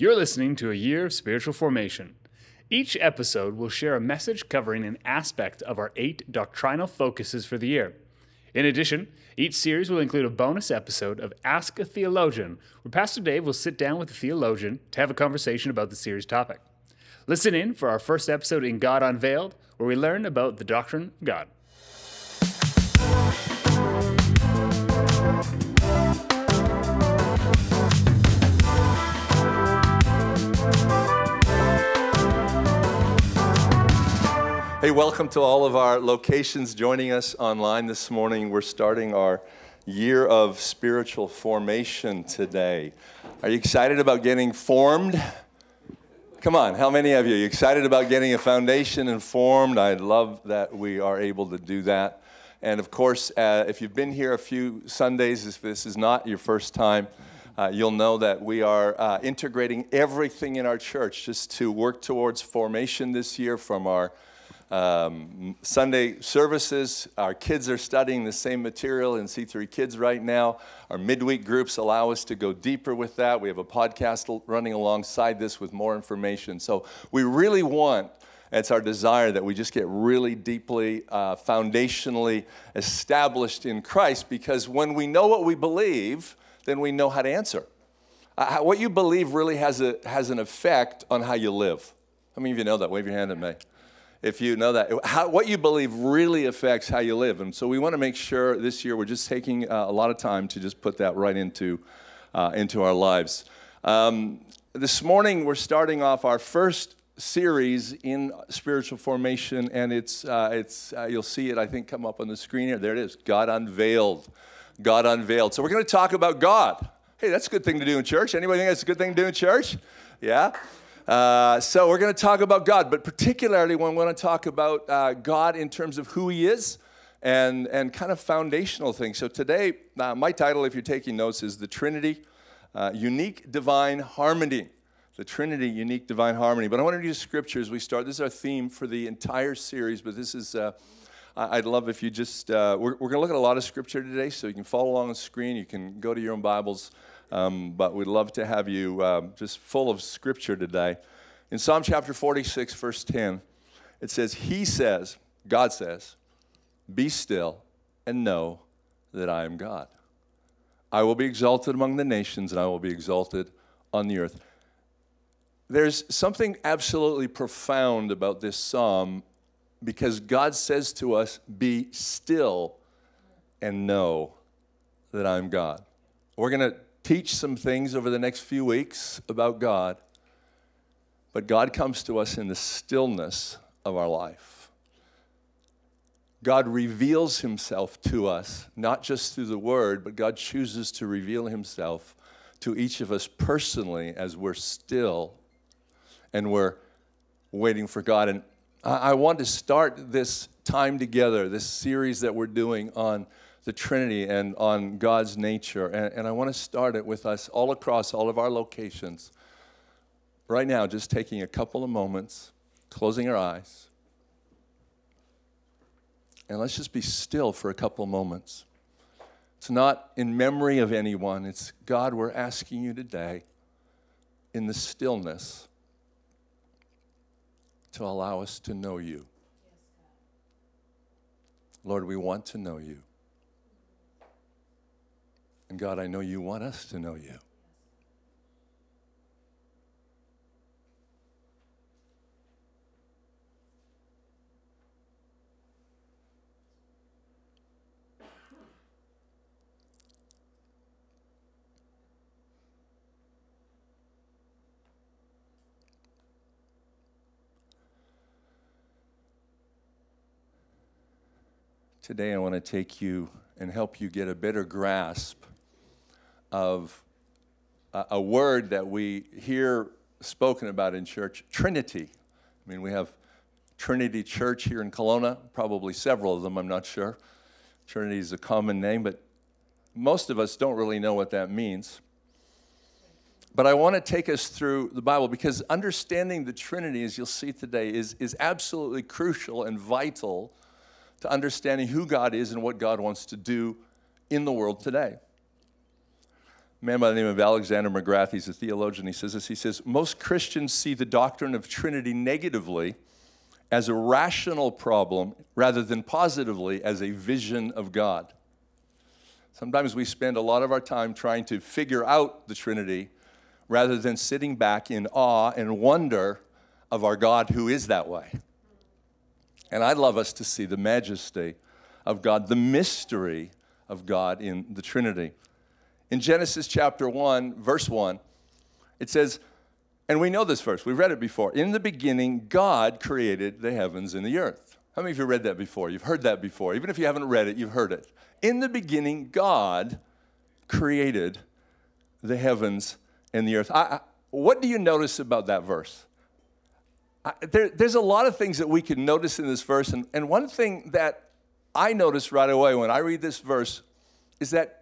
You're listening to a year of spiritual formation. Each episode will share a message covering an aspect of our eight doctrinal focuses for the year. In addition, each series will include a bonus episode of Ask a Theologian, where Pastor Dave will sit down with a theologian to have a conversation about the series topic. Listen in for our first episode in God Unveiled, where we learn about the doctrine of God. Hey, welcome to all of our locations joining us online this morning. We're starting our year of spiritual formation today. Are you excited about getting formed? Come on, how many of you? Are you excited about getting a foundation and formed? I love that we are able to do that. And of course, uh, if you've been here a few Sundays, if this is not your first time, uh, you'll know that we are uh, integrating everything in our church just to work towards formation this year from our um, Sunday services. Our kids are studying the same material in C3 Kids right now. Our midweek groups allow us to go deeper with that. We have a podcast running alongside this with more information. So we really want it's our desire that we just get really deeply, uh, foundationally established in Christ because when we know what we believe, then we know how to answer. Uh, what you believe really has, a, has an effect on how you live. How many of you know that? Wave your hand at me if you know that. How, what you believe really affects how you live. And so we want to make sure this year we're just taking uh, a lot of time to just put that right into, uh, into our lives. Um, this morning we're starting off our first series in spiritual formation, and it's, uh, it's uh, you'll see it, I think, come up on the screen here. There it is God Unveiled. God Unveiled. So we're going to talk about God. Hey, that's a good thing to do in church. Anybody think that's a good thing to do in church? Yeah? Uh, so we're going to talk about God, but particularly when we want to talk about uh, God in terms of who He is and, and kind of foundational things. So today, uh, my title, if you're taking notes, is The Trinity, uh, Unique Divine Harmony. The Trinity, Unique Divine Harmony. But I want to use scripture as we start. This is our theme for the entire series, but this is. Uh, I'd love if you just, we're, we're going to look at a lot of scripture today, so you can follow along on the screen. You can go to your own Bibles. Um, but we'd love to have you uh, just full of scripture today. In Psalm chapter 46, verse 10, it says, He says, God says, Be still and know that I am God. I will be exalted among the nations, and I will be exalted on the earth. There's something absolutely profound about this psalm because God says to us, Be still and know that I'm God. We're going to teach some things over the next few weeks about God, but God comes to us in the stillness of our life. God reveals himself to us, not just through the word, but God chooses to reveal himself to each of us personally as we're still and we're waiting for God. And I want to start this time together, this series that we're doing on the Trinity and on God's nature. And, and I want to start it with us all across all of our locations. Right now, just taking a couple of moments, closing our eyes. And let's just be still for a couple of moments. It's not in memory of anyone. It's God, we're asking you today in the stillness to allow us to know you. Lord, we want to know you. And God, I know you want us to know you. Today, I want to take you and help you get a better grasp of a, a word that we hear spoken about in church Trinity. I mean, we have Trinity Church here in Kelowna, probably several of them, I'm not sure. Trinity is a common name, but most of us don't really know what that means. But I want to take us through the Bible because understanding the Trinity, as you'll see today, is, is absolutely crucial and vital to understanding who God is and what God wants to do in the world today. Man by the name of Alexander McGrath, he's a theologian, he says this. He says, Most Christians see the doctrine of Trinity negatively as a rational problem rather than positively as a vision of God. Sometimes we spend a lot of our time trying to figure out the Trinity rather than sitting back in awe and wonder of our God who is that way. And I'd love us to see the majesty of God, the mystery of God in the Trinity. In Genesis chapter 1, verse 1, it says, and we know this verse, we've read it before. In the beginning, God created the heavens and the earth. How many of you read that before? You've heard that before. Even if you haven't read it, you've heard it. In the beginning, God created the heavens and the earth. I, I, what do you notice about that verse? I, there, there's a lot of things that we can notice in this verse, and, and one thing that I notice right away when I read this verse is that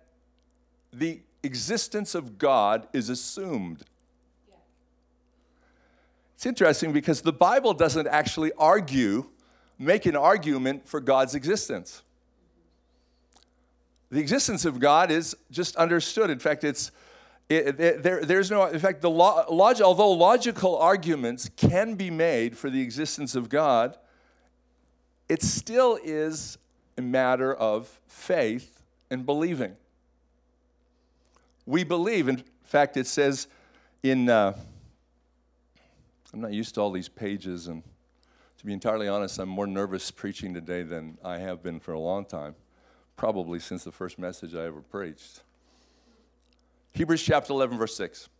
the existence of God is assumed. It's interesting because the Bible doesn't actually argue, make an argument for God's existence. The existence of God is just understood. In fact, it's it, it, there, there's no, in fact, the log, although logical arguments can be made for the existence of God, it still is a matter of faith and believing. We believe, in fact, it says in, uh, I'm not used to all these pages, and to be entirely honest, I'm more nervous preaching today than I have been for a long time, probably since the first message I ever preached. Hebrews chapter 11, verse 6.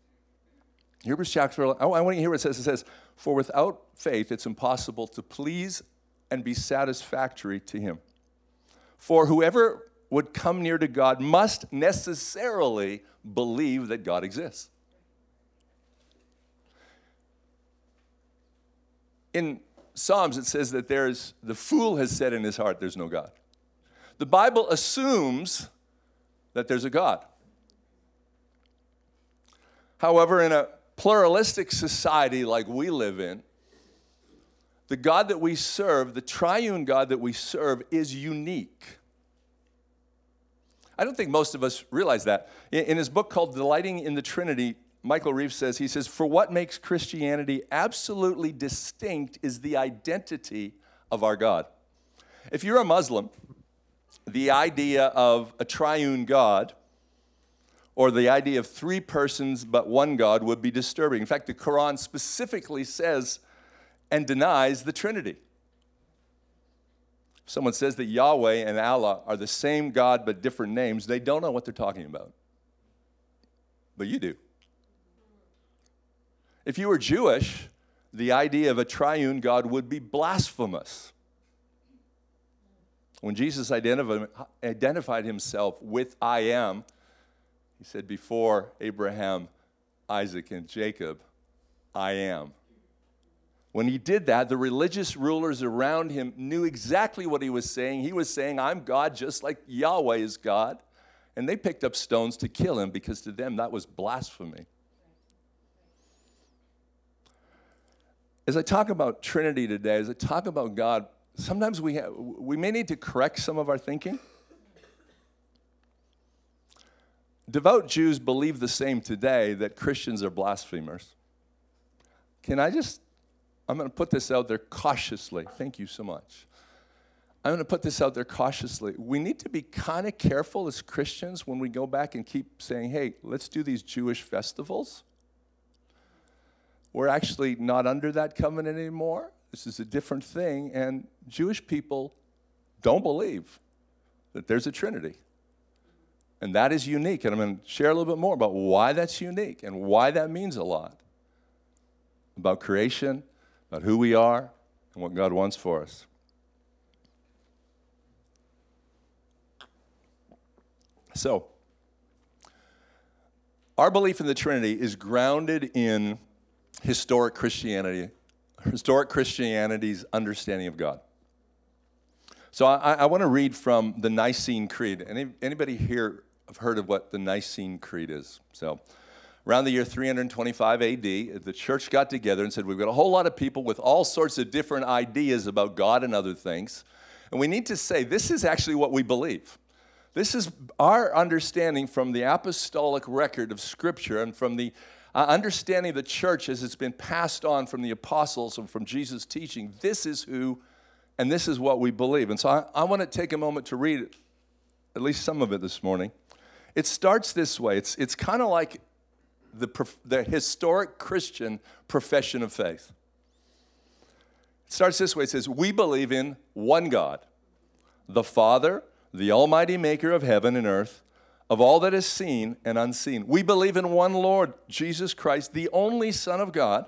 Hebrews chapter 11, I want you to hear what it says. It says, For without faith it's impossible to please and be satisfactory to Him. For whoever would come near to God must necessarily believe that God exists. in Psalms, it says that there's the fool has said in his heart, there's no God. The Bible assumes that there's a God. However, in a pluralistic society like we live in, the God that we serve, the triune God that we serve, is unique. I don't think most of us realize that. In his book called Delighting in the Trinity, Michael Reeves says, he says, for what makes Christianity absolutely distinct is the identity of our God. If you're a Muslim, the idea of a triune God or the idea of three persons but one God would be disturbing. In fact, the Quran specifically says and denies the Trinity. Someone says that Yahweh and Allah are the same God but different names, they don't know what they're talking about. But you do. If you were Jewish, the idea of a triune God would be blasphemous. When Jesus identified himself with I am, he said, Before Abraham, Isaac, and Jacob, I am. When he did that, the religious rulers around him knew exactly what he was saying. He was saying, I'm God just like Yahweh is God. And they picked up stones to kill him because to them that was blasphemy. As I talk about Trinity today, as I talk about God, sometimes we, have, we may need to correct some of our thinking. Devout Jews believe the same today that Christians are blasphemers. Can I just, I'm going to put this out there cautiously. Thank you so much. I'm going to put this out there cautiously. We need to be kind of careful as Christians when we go back and keep saying, hey, let's do these Jewish festivals. We're actually not under that covenant anymore. This is a different thing. And Jewish people don't believe that there's a Trinity. And that is unique. And I'm going to share a little bit more about why that's unique and why that means a lot about creation, about who we are, and what God wants for us. So, our belief in the Trinity is grounded in historic Christianity, historic Christianity's understanding of God. So I, I want to read from the Nicene Creed. Any, anybody here have heard of what the Nicene Creed is? So around the year 325 AD, the church got together and said, We've got a whole lot of people with all sorts of different ideas about God and other things. And we need to say, this is actually what we believe. This is our understanding from the apostolic record of Scripture and from the uh, understanding of the church as it's been passed on from the apostles and from Jesus' teaching. This is who and this is what we believe. And so I, I want to take a moment to read at least some of it this morning. It starts this way it's, it's kind of like the, the historic Christian profession of faith. It starts this way it says, We believe in one God, the Father, the Almighty Maker of heaven and earth, of all that is seen and unseen. We believe in one Lord, Jesus Christ, the only Son of God,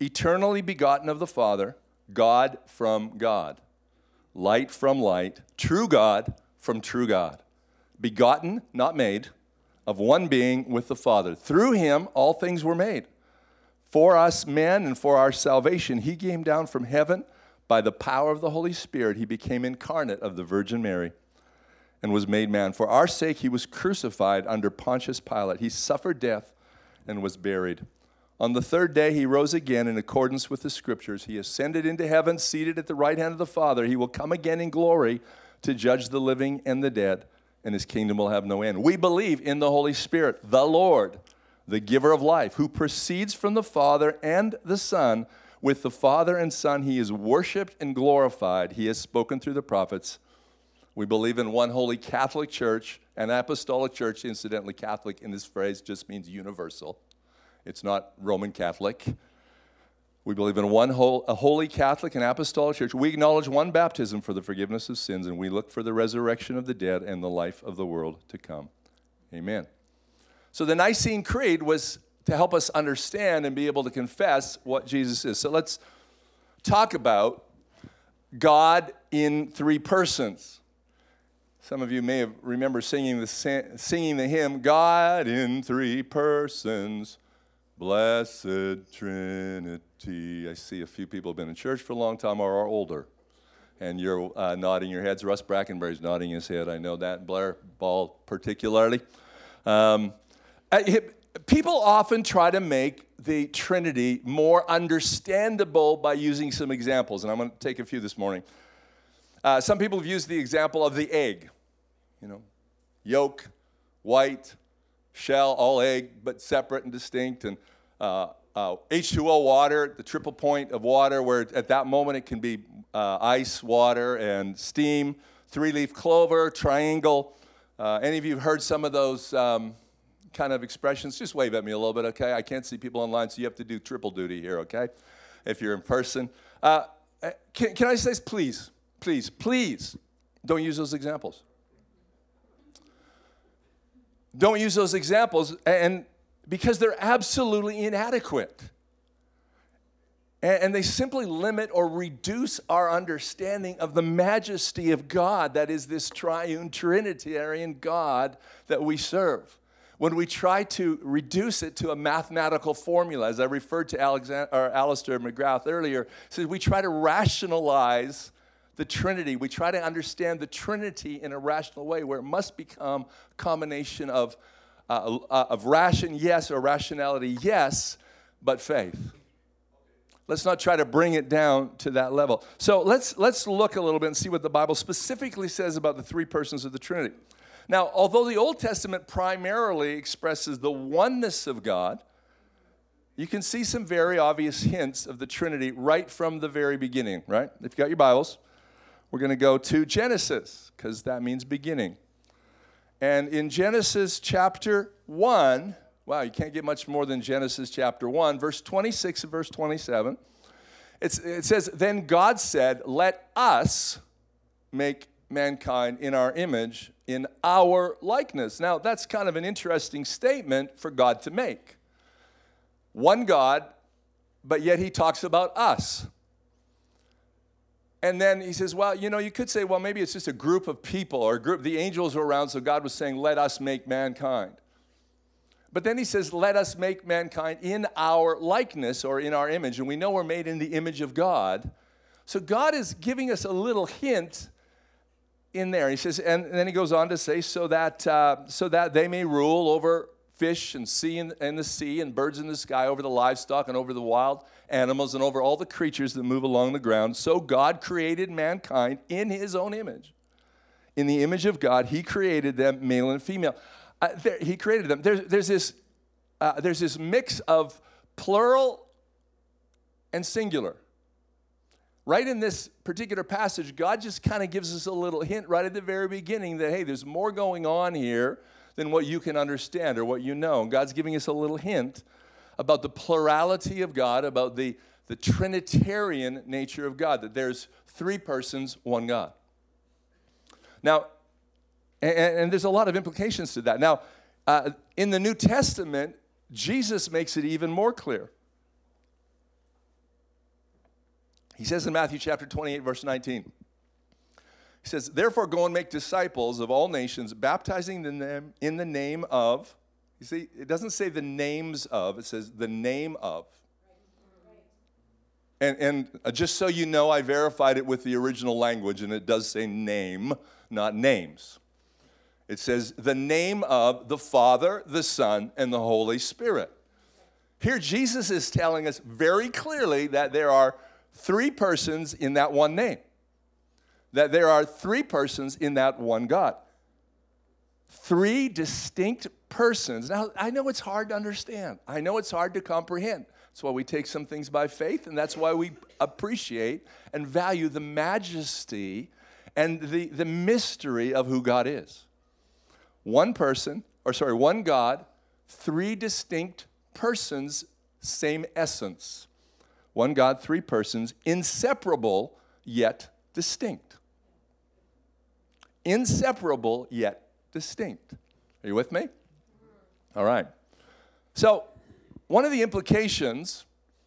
eternally begotten of the Father, God from God, light from light, true God from true God, begotten, not made, of one being with the Father. Through him, all things were made. For us men and for our salvation, he came down from heaven by the power of the Holy Spirit. He became incarnate of the Virgin Mary and was made man. For our sake, he was crucified under Pontius Pilate. He suffered death and was buried. On the third day, he rose again in accordance with the scriptures. He ascended into heaven, seated at the right hand of the Father. He will come again in glory to judge the living and the dead, and his kingdom will have no end. We believe in the Holy Spirit, the Lord the giver of life, who proceeds from the Father and the Son. With the Father and Son, he is worshiped and glorified. He has spoken through the prophets. We believe in one holy Catholic Church, an apostolic church. Incidentally, Catholic in this phrase just means universal, it's not Roman Catholic. We believe in one whole, a holy Catholic and apostolic church. We acknowledge one baptism for the forgiveness of sins, and we look for the resurrection of the dead and the life of the world to come. Amen. So the Nicene Creed was to help us understand and be able to confess what Jesus is. So let's talk about God in three persons. Some of you may have remember singing the singing the hymn God in three persons blessed trinity. I see a few people have been in church for a long time or are older. And you're uh, nodding your heads. Russ Brackenbury's nodding his head. I know that. Blair Ball, particularly. Um, people often try to make the Trinity more understandable by using some examples, and I'm going to take a few this morning. Uh, some people have used the example of the egg, you know, yolk, white, shell, all egg, but separate and distinct, and uh, uh, H2O water, the triple point of water, where at that moment it can be uh, ice, water, and steam. Three leaf clover, triangle. Uh, any of you have heard some of those? Um, kind of expressions, just wave at me a little bit, okay? I can't see people online, so you have to do triple duty here, okay? If you're in person. Uh, uh, can, can I say, please, please, please, don't use those examples. Don't use those examples, and because they're absolutely inadequate. And, they simply limit or reduce our understanding of the majesty of God that is this triune Trinitarian God that we serve when we try to reduce it to a mathematical formula, as I referred to Alexander, or Alistair McGrath earlier, says we try to rationalize the Trinity. We try to understand the Trinity in a rational way where it must become a combination of, uh, uh, of ration, yes, or rationality, yes, but faith. Let's not try to bring it down to that level. So let's, let's look a little bit and see what the Bible specifically says about the three persons of the Trinity. Now, although the Old Testament primarily expresses the oneness of God, you can see some very obvious hints of the Trinity right from the very beginning, right? If you got your Bibles, we're going to go to Genesis, because that means beginning. And in Genesis chapter 1, wow, you can't get much more than Genesis chapter 1, verse 26 and verse 27. It's, it says, Then God said, Let us make mankind in our image, in our likeness. Now, that's kind of an interesting statement for God to make. One God, but yet he talks about us. And then he says, well, you know, you could say, well, maybe it's just a group of people or a group, the angels were around, so God was saying, let us make mankind. But then he says, let us make mankind in our likeness or in our image. And we know we're made in the image of God. So God is giving us a little hint in there. He says, and, then he goes on to say, so that, uh, so that they may rule over fish and sea in, in the sea and birds in the sky, over the livestock and over the wild animals and over all the creatures that move along the ground. So God created mankind in his own image. in the image of God, He created them, male and female. Uh, there, he created them. There's, there's, this, uh, there's this mix of plural and singular. Right in this particular passage, God just kind of gives us a little hint right at the very beginning that, hey, there's more going on here than what you can understand or what you know. And God's giving us a little hint about the plurality of God, about the, the Trinitarian nature of God, that there's three persons, one God. Now, and, and there's a lot of implications to that. Now, uh, in the New Testament, Jesus makes it even more clear. He says in Matthew chapter 28, verse 19, he says, Therefore, go and make disciples of all nations, baptizing them in the name of, you see, it doesn't say the names of, it says the name of. And, and uh, just so you know, I verified it with the original language, and it does say name, not names. It says the name of the Father, the Son, and the Holy Spirit. Here, Jesus is telling us very clearly that there are three persons in that one name, that there are three persons in that one God. Three distinct persons. Now, I know it's hard to understand, I know it's hard to comprehend. That's why we take some things by faith, and that's why we appreciate and value the majesty and the, the mystery of who God is one person, or sorry, one God, three distinct persons, same essence. One God, three persons, inseparable yet distinct. Inseparable yet distinct. Are you with me? All right. So, one of the implications,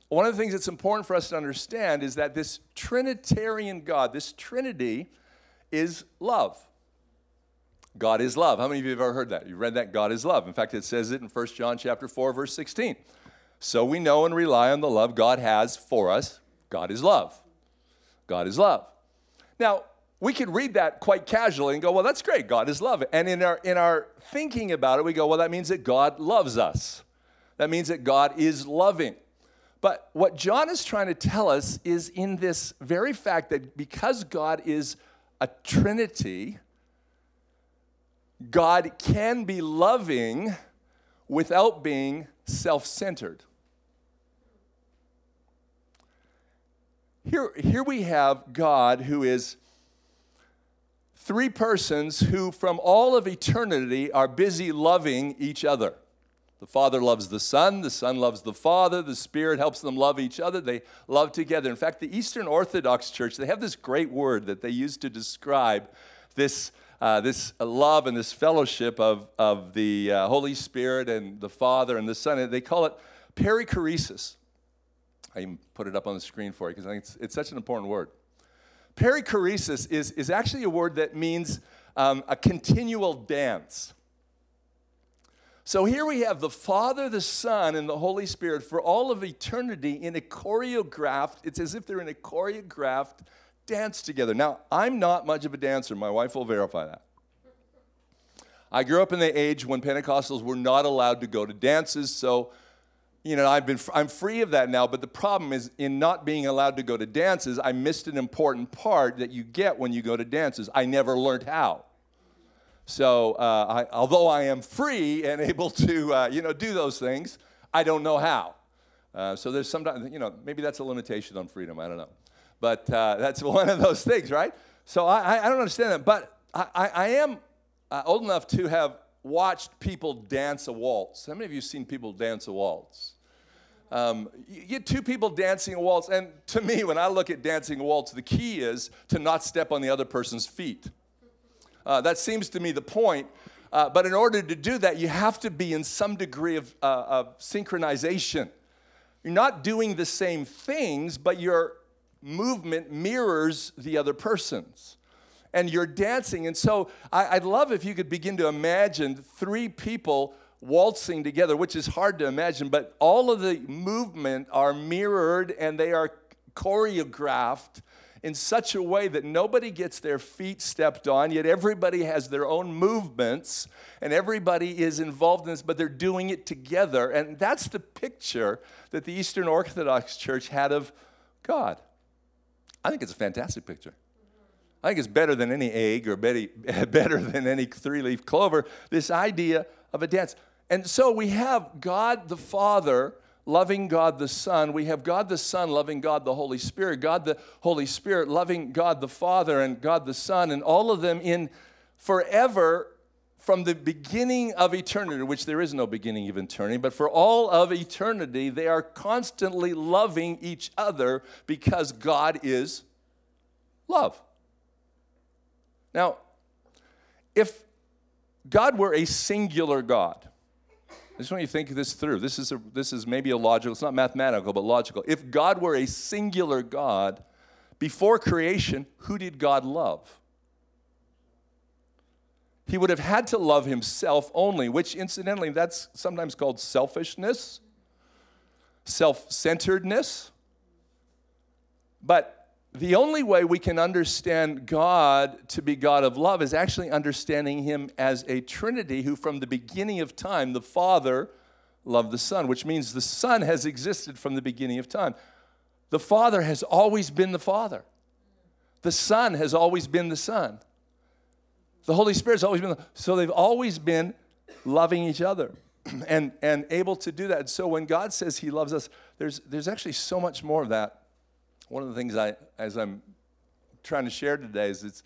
one of the things that's important for us to understand is that this Trinitarian God, this Trinity, is love. God is love. How many of you have ever heard that? You've read that God is love. In fact, it says it in 1 John chapter 4, verse 16. So we know and rely on the love God has for us. God is love. God is love. Now, we could read that quite casually and go, well, that's great. God is love. And in our, in our thinking about it, we go, well, that means that God loves us. That means that God is loving. But what John is trying to tell us is in this very fact that because God is a Trinity, God can be loving without being self centered. Here, here we have God who is three persons who, from all of eternity, are busy loving each other. The Father loves the Son, the Son loves the Father, the Spirit helps them love each other. They love together. In fact, the Eastern Orthodox Church, they have this great word that they use to describe this uh, this love and this fellowship of, of the uh, Holy Spirit and the Father and the Son. They call it perichoresis. I even put it up on the screen for you because I think it's, it's such an important word. Perichoresis is, is actually a word that means um, a continual dance. So here we have the Father, the Son, and the Holy Spirit for all of eternity in a choreographed, it's as if they're in a choreographed dance together. Now, I'm not much of a dancer. My wife will verify that. I grew up in the age when Pentecostals were not allowed to go to dances, so you know, I've been I'm free of that now, but the problem is in not being allowed to go to dances, I missed an important part that you get when you go to dances. I never learned how. So, uh, I, although I am free and able to, uh, you know, do those things, I don't know how. Uh, so there's sometimes, you know, maybe that's a limitation on freedom. I don't know. But uh, that's one of those things, right? So I, I don't understand that. But I, I am uh, old enough to have watched people dance a waltz. How many of you seen people dance a waltz? Um, you get two people dancing a waltz, and to me, when I look at dancing a waltz, the key is to not step on the other person's feet. Uh, that seems to me the point. Uh, but in order to do that, you have to be in some degree of, uh, of synchronization. You're not doing the same things, but you're movement mirrors the other person's. And you're dancing. And so I, would love if you could begin to imagine three people waltzing together, which is hard to imagine, but all of the movement are mirrored and they are choreographed in such a way that nobody gets their feet stepped on, yet everybody has their own movements and everybody is involved in this, but they're doing it together. And that's the picture that the Eastern Orthodox Church had of God. I think it's a fantastic picture. I think it's better than any egg or better than any three leaf clover, this idea of a dance. And so we have God the Father loving God the Son. We have God the Son loving God the Holy Spirit, God the Holy Spirit loving God the Father and God the Son, and all of them in forever from the beginning of eternity, which there is no beginning of eternity, but for all of eternity, they are constantly loving each other because God is love. Now, if God were a singular God, I just want you to think this through. This is, a, this is maybe a logical, it's not mathematical, but logical. If God were a singular God, before creation, who did God love? He would have had to love himself only, which incidentally, that's sometimes called selfishness, self centeredness. But the only way we can understand God to be God of love is actually understanding Him as a Trinity who, from the beginning of time, the Father loved the Son, which means the Son has existed from the beginning of time. The Father has always been the Father, the Son has always been the Son. The Holy Spirit's always been, the, so they've always been loving each other and, and able to do that. So when God says He loves us, there's, there's actually so much more of that one of the things I, as I'm trying to share today, is it's,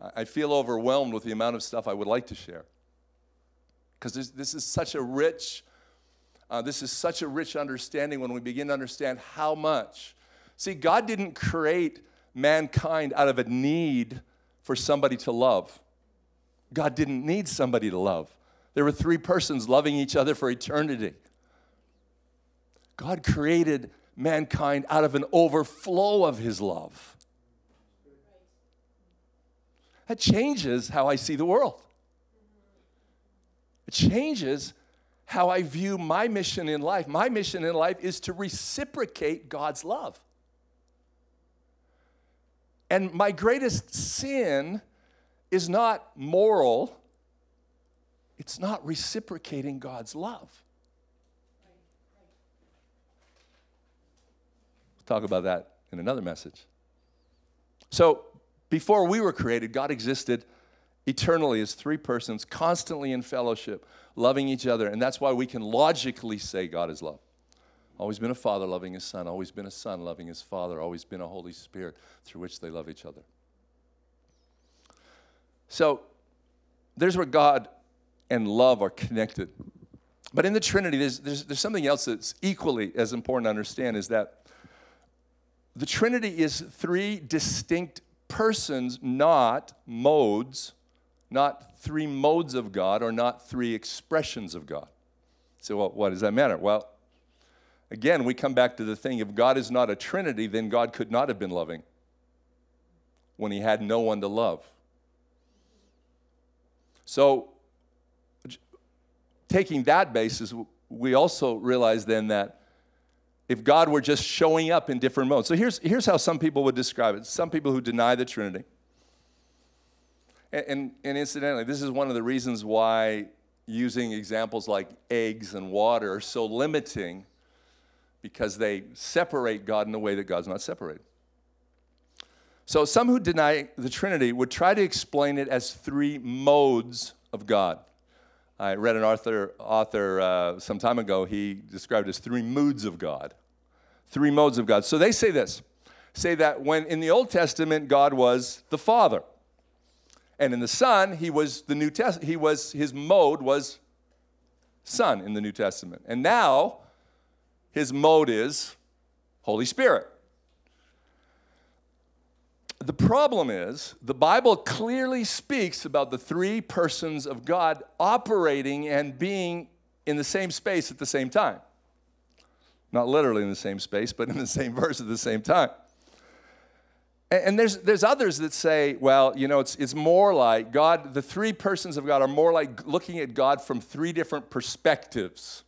I feel overwhelmed with the amount of stuff I would like to share. Because this, is such a rich, uh, this is such a rich understanding when we begin to understand how much. See, God didn't create mankind out of a need for somebody to love. God didn't need somebody to love. There were three persons loving each other for eternity. God created mankind out of an overflow of his love. That changes how I see the world. It changes how I view my mission in life. My mission in life is to reciprocate God's love. And my greatest sin is not moral, it's not reciprocating God's love. Talk about that in another message. So, before we were created, God existed eternally as three persons, constantly in fellowship, loving each other. And that's why we can logically say God is love. Always been a father loving his son, always been a son loving his father, always been a Holy Spirit through which they love each other. So, there's where God and love are connected. But in the Trinity, there's, there's, there's something else that's equally as important to understand is that the Trinity is three distinct persons, not modes, not three modes of God or not three expressions of God. So, well, what does that matter? Well, again, we come back to the thing if God is not a Trinity, then God could not have been loving when he had no one to love. So, taking that basis, we also realize then that if God were just showing up in different modes. So here's, here's how some people would describe it some people who deny the Trinity. And, and, and, incidentally, this is one of the reasons why using examples like eggs and water are so limiting because they separate God in a way that God's not separated. So some who deny the Trinity would try to explain it as three modes of God. I read an author, author uh, some time ago, he described as three moods of God. Three modes of God. So they say this say that when in the Old Testament, God was the Father. And in the Son, he was the New Testament, he was, his mode was Son in the New Testament. And now, his mode is Holy Spirit. The problem is, the Bible clearly speaks about the three persons of God operating and being in the same space at the same time. Not literally in the same space, but in the same verse at the same time. And there's, there's others that say, well, you know, it's, it's more like God, the three persons of God are more like looking at God from three different perspectives,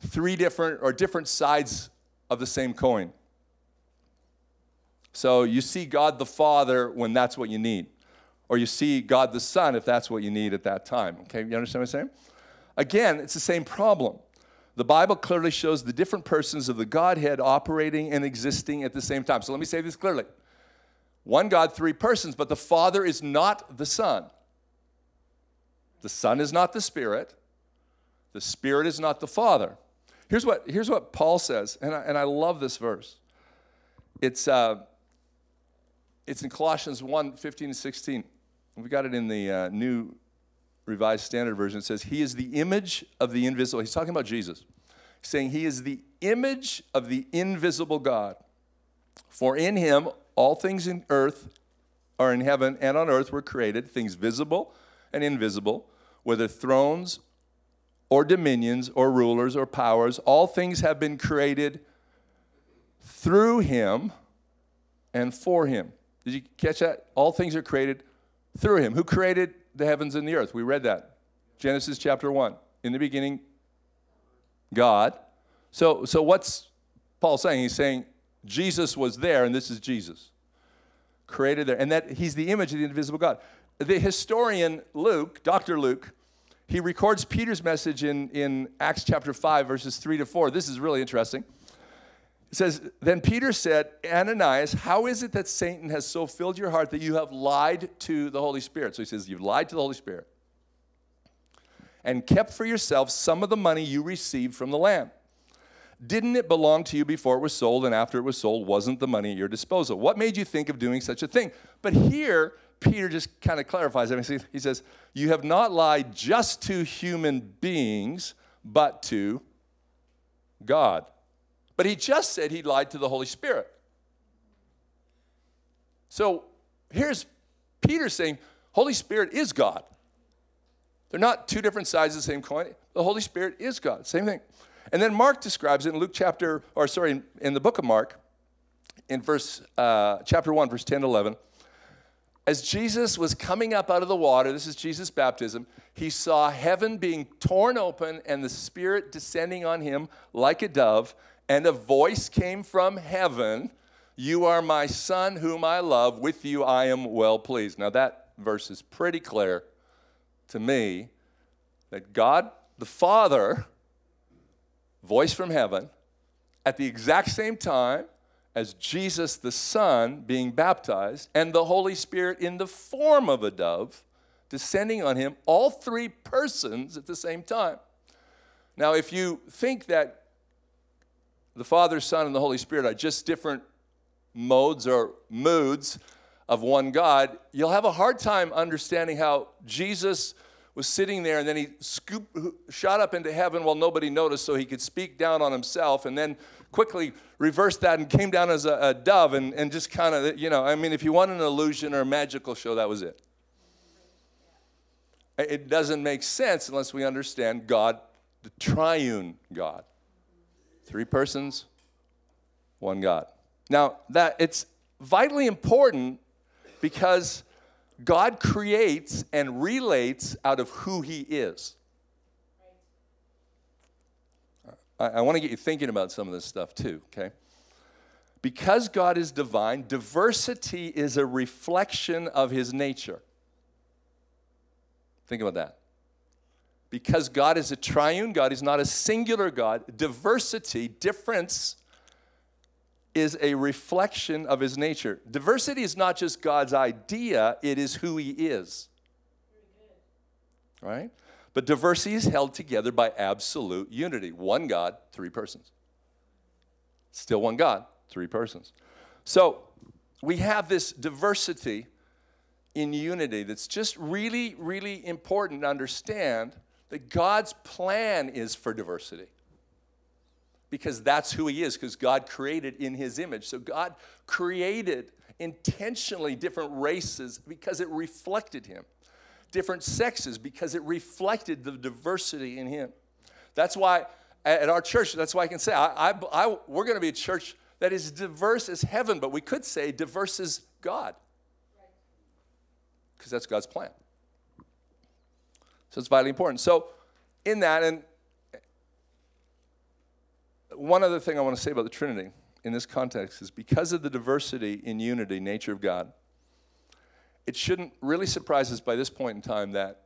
three different or different sides of the same coin. So you see God the Father when that's what you need, or you see God the Son if that's what you need at that time. Okay, you understand what I'm saying? Again, it's the same problem. The Bible clearly shows the different persons of the Godhead operating and existing at the same time. So let me say this clearly. One God, three persons, but the Father is not the Son. The Son is not the Spirit. The Spirit is not the Father. Here's what, here's what Paul says, and I, and I love this verse. It's, uh, it's in Colossians 1 15 and 16. We got it in the uh, New Revised Standard Version. It says, He is the image of the invisible. He's talking about Jesus, saying, He is the image of the invisible God. For in Him all things in earth are in heaven and on earth were created, things visible and invisible, whether thrones or dominions or rulers or powers. All things have been created through Him and for Him. Did you catch that? All things are created through Him. Who created the heavens and the earth? We read that. Genesis chapter 1. In the beginning, God. So, so what's Paul saying? He's saying Jesus was there, and this is Jesus. Created there. And that he's the image of the invisible God. The historian Luke, Dr. Luke, he records Peter's message in, in Acts chapter 5, verses 3 to 4. This is really interesting. It says, Then Peter said, Ananias, how is it that Satan has so filled your heart that you have lied to the Holy Spirit? So he says, You've lied to the Holy Spirit and kept for yourself some of the money you received from the Lamb. Didn't it belong to you before it was sold, and after it was sold, wasn't the money at your disposal? What made you think of doing such a thing? But here, Peter just kind of clarifies everything. He says, You have not lied just to human beings, but to God. But he just said he lied to the Holy Spirit. So here's Peter saying, Holy Spirit is God. They're not two different sides of the same coin. The Holy Spirit is God. Same thing. And then Mark describes it in Luke chapter, or sorry, in, in the book of Mark, in verse uh, chapter 1, verse 10 to 11. As Jesus was coming up out of the water, this is Jesus' baptism, he saw heaven being torn open and the Spirit descending on him like a dove, and a voice came from heaven You are my Son, whom I love. With you I am well pleased. Now, that verse is pretty clear to me that God the Father voice from heaven at the exact same time as Jesus the Son being baptized and the Holy Spirit in the form of a dove descending on him, all three persons at the same time. Now, if you think that the Father, Son, and the Holy Spirit are just different modes or moods of one God, you'll have a hard time understanding how Jesus was sitting there and then he scooped, shot up into heaven while nobody noticed so he could speak down on himself and then quickly reversed that and came down as a, a dove and, and just kind of, you know, I mean, if you want an illusion or a magical show, that was it. It doesn't make sense unless we understand God, the triune God. Three persons, one God. Now, that it's vitally important because God creates and relates out of who He is. I, I want to get you thinking about some of this stuff too, okay? Because God is divine, diversity is a reflection of His nature. Think about that. Because God is a triune God, He's not a singular God, diversity, difference, is a reflection of his nature. Diversity is not just God's idea, it is who he is. Right? But diversity is held together by absolute unity. One God, three persons. Still one God, three persons. So we have this diversity in unity that's just really, really important to understand that God's plan is for diversity because that's who he is, because God created in his image. So God created intentionally different races because it reflected him, different sexes because it reflected the diversity in him. That's why at our church, that's why I can say, I, I, I, we're going to be a church that is diverse as heaven, but we could say diverse as God because that's God's plan. So it's vitally important. So, in that, and one other thing I want to say about the Trinity in this context is because of the diversity in unity nature of God, it shouldn't really surprise us by this point in time that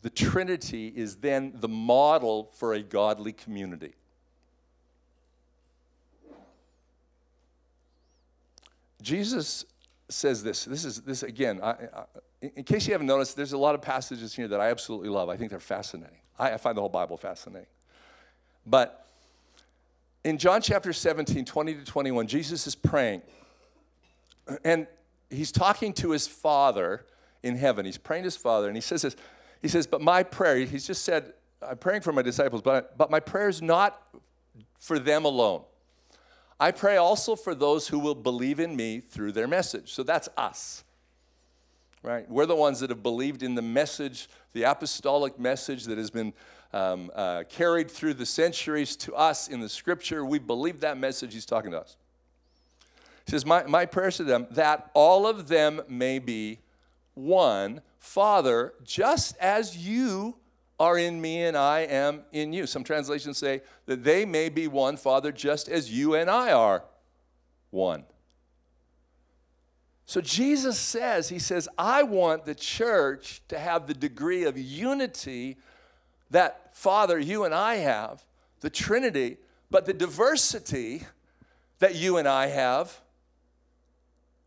the Trinity is then the model for a godly community. Jesus says this. This is this again. I, I, in case you haven't noticed, there's a lot of passages here that I absolutely love. I think they're fascinating. I, I find the whole Bible fascinating. But in John chapter 17, 20 to 21, Jesus is praying. And he's talking to his father in heaven. He's praying to his father, and he says this. He says, But my prayer, he's just said, I'm praying for my disciples, but, but my prayer is not for them alone. I pray also for those who will believe in me through their message. So that's us, right? We're the ones that have believed in the message, the apostolic message that has been um, uh, carried through the centuries to us in the scripture. We believe that message. He's talking to us. He says, My, my prayers to them that all of them may be one, Father, just as you are in me and I am in you. Some translations say that they may be one, Father, just as you and I are one. So Jesus says, He says, I want the church to have the degree of unity that Father, you and I have, the Trinity, but the diversity that you and I have,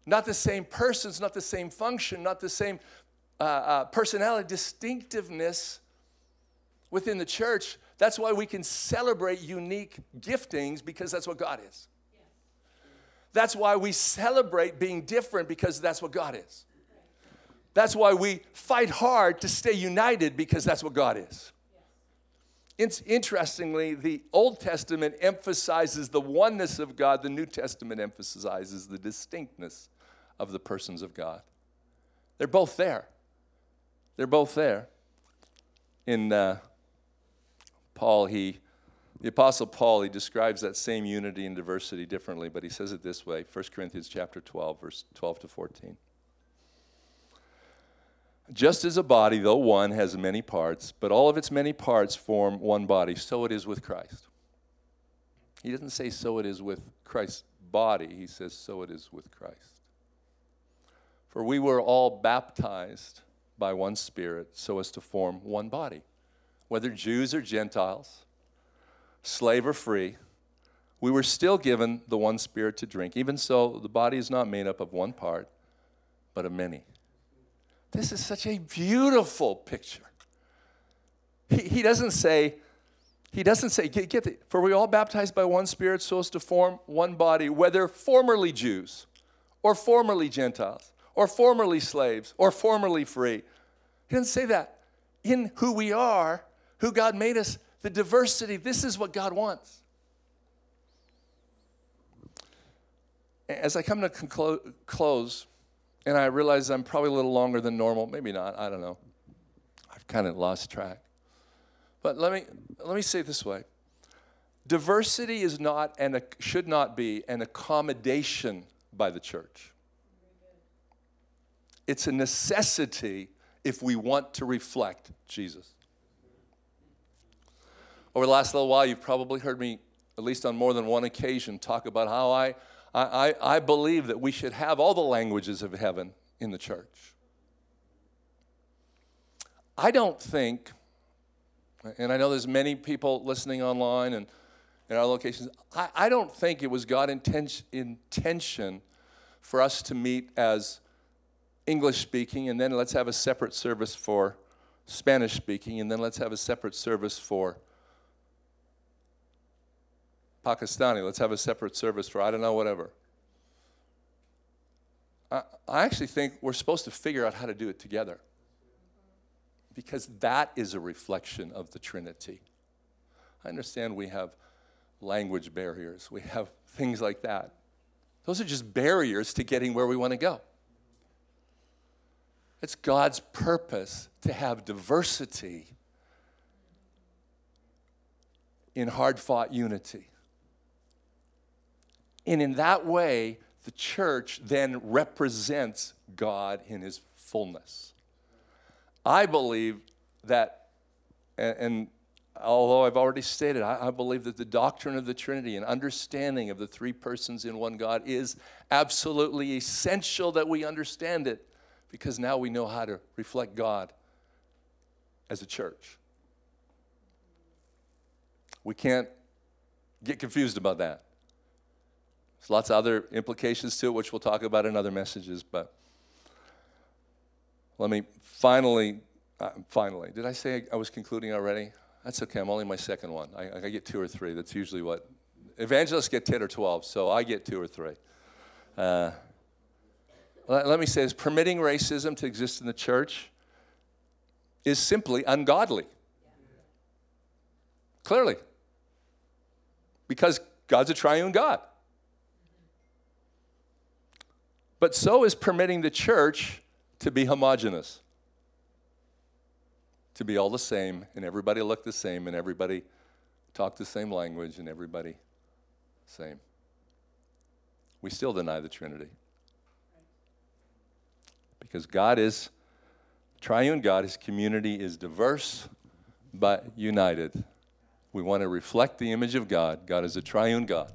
not the same persons, not the same function, not the same uh, uh, personality, distinctiveness within the church. That's why we can celebrate unique giftings because that's what God is. That's why we celebrate being different because that's what God is. That's why we fight hard to stay united because that's what God is. It's interestingly, the Old Testament emphasizes the oneness of God, the New Testament emphasizes the distinctness of the persons of God. They're both there. They're both there. In uh, Paul, he, the Apostle Paul, he describes that same unity and diversity differently, but he says it this way 1 Corinthians chapter 12, verse 12 to 14. Just as a body, though one, has many parts, but all of its many parts form one body, so it is with Christ. He doesn't say so it is with Christ's body, he says so it is with Christ. For we were all baptized by one Spirit so as to form one body whether Jews or Gentiles, slave or free, we were still given the one spirit to drink. Even so, the body is not made up of one part, but of many. This is such a beautiful picture. He, he doesn't say, he doesn't say, get, get the, for we all baptized by one spirit so as to form one body, whether formerly Jews or formerly Gentiles or formerly slaves or formerly free. He doesn't say that. In who we are, who God made us, the diversity. This is what God wants. As I come to conclo- close, and I realize I'm probably a little longer than normal, maybe not, I don't know. I've kind of lost track. But let me, let me say it this way diversity is not and should not be an accommodation by the church. It's a necessity if we want to reflect Jesus. Over the last little while, you've probably heard me, at least on more than one occasion, talk about how I, I, I believe that we should have all the languages of heaven in the church. I don't think, and I know there's many people listening online and in our locations, I, I don't think it was God's intention, intention for us to meet as English speaking, and then let's have a separate service for Spanish speaking, and then let's have a separate service for Pakistani. Let's have a separate service for, I don't know, whatever. I, I actually think we're supposed to figure out how to do it together because that is a reflection of the Trinity. I understand we have language barriers, we have things like that. Those are just barriers to getting where we want to go. It's God's purpose to have diversity in hard fought unity. And in that way, the church then represents God in his fullness. I believe that, and, and although I've already stated, I, I, believe that the doctrine of the Trinity and understanding of the three persons in one God is absolutely essential that we understand it because now we know how to reflect God as a church. We can't get confused about that. There's lots of other implications to it, which we'll talk about in other messages. But let me finally, uh, finally, did I say I was concluding already? That's okay. I'm only my second one. I, I get two or three. That's usually what evangelists get 10 or 12, so I get two or three. Uh, let, let me say this permitting racism to exist in the church is simply ungodly. Clearly. Because God's a triune God. But so is permitting the church to be homogenous, to be all the same, and everybody look the same, and everybody talk the same language, and everybody same. We still deny the Trinity. Because God is triune God, His community is diverse but united. We want to reflect the image of God. God is a triune God.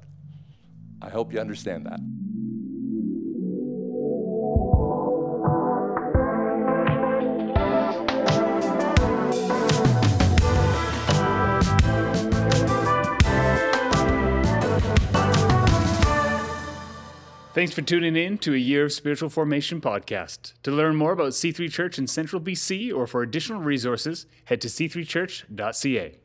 I hope you understand that. Thanks for tuning in to a Year of Spiritual Formation podcast. To learn more about C3 Church in Central BC or for additional resources, head to c3church.ca.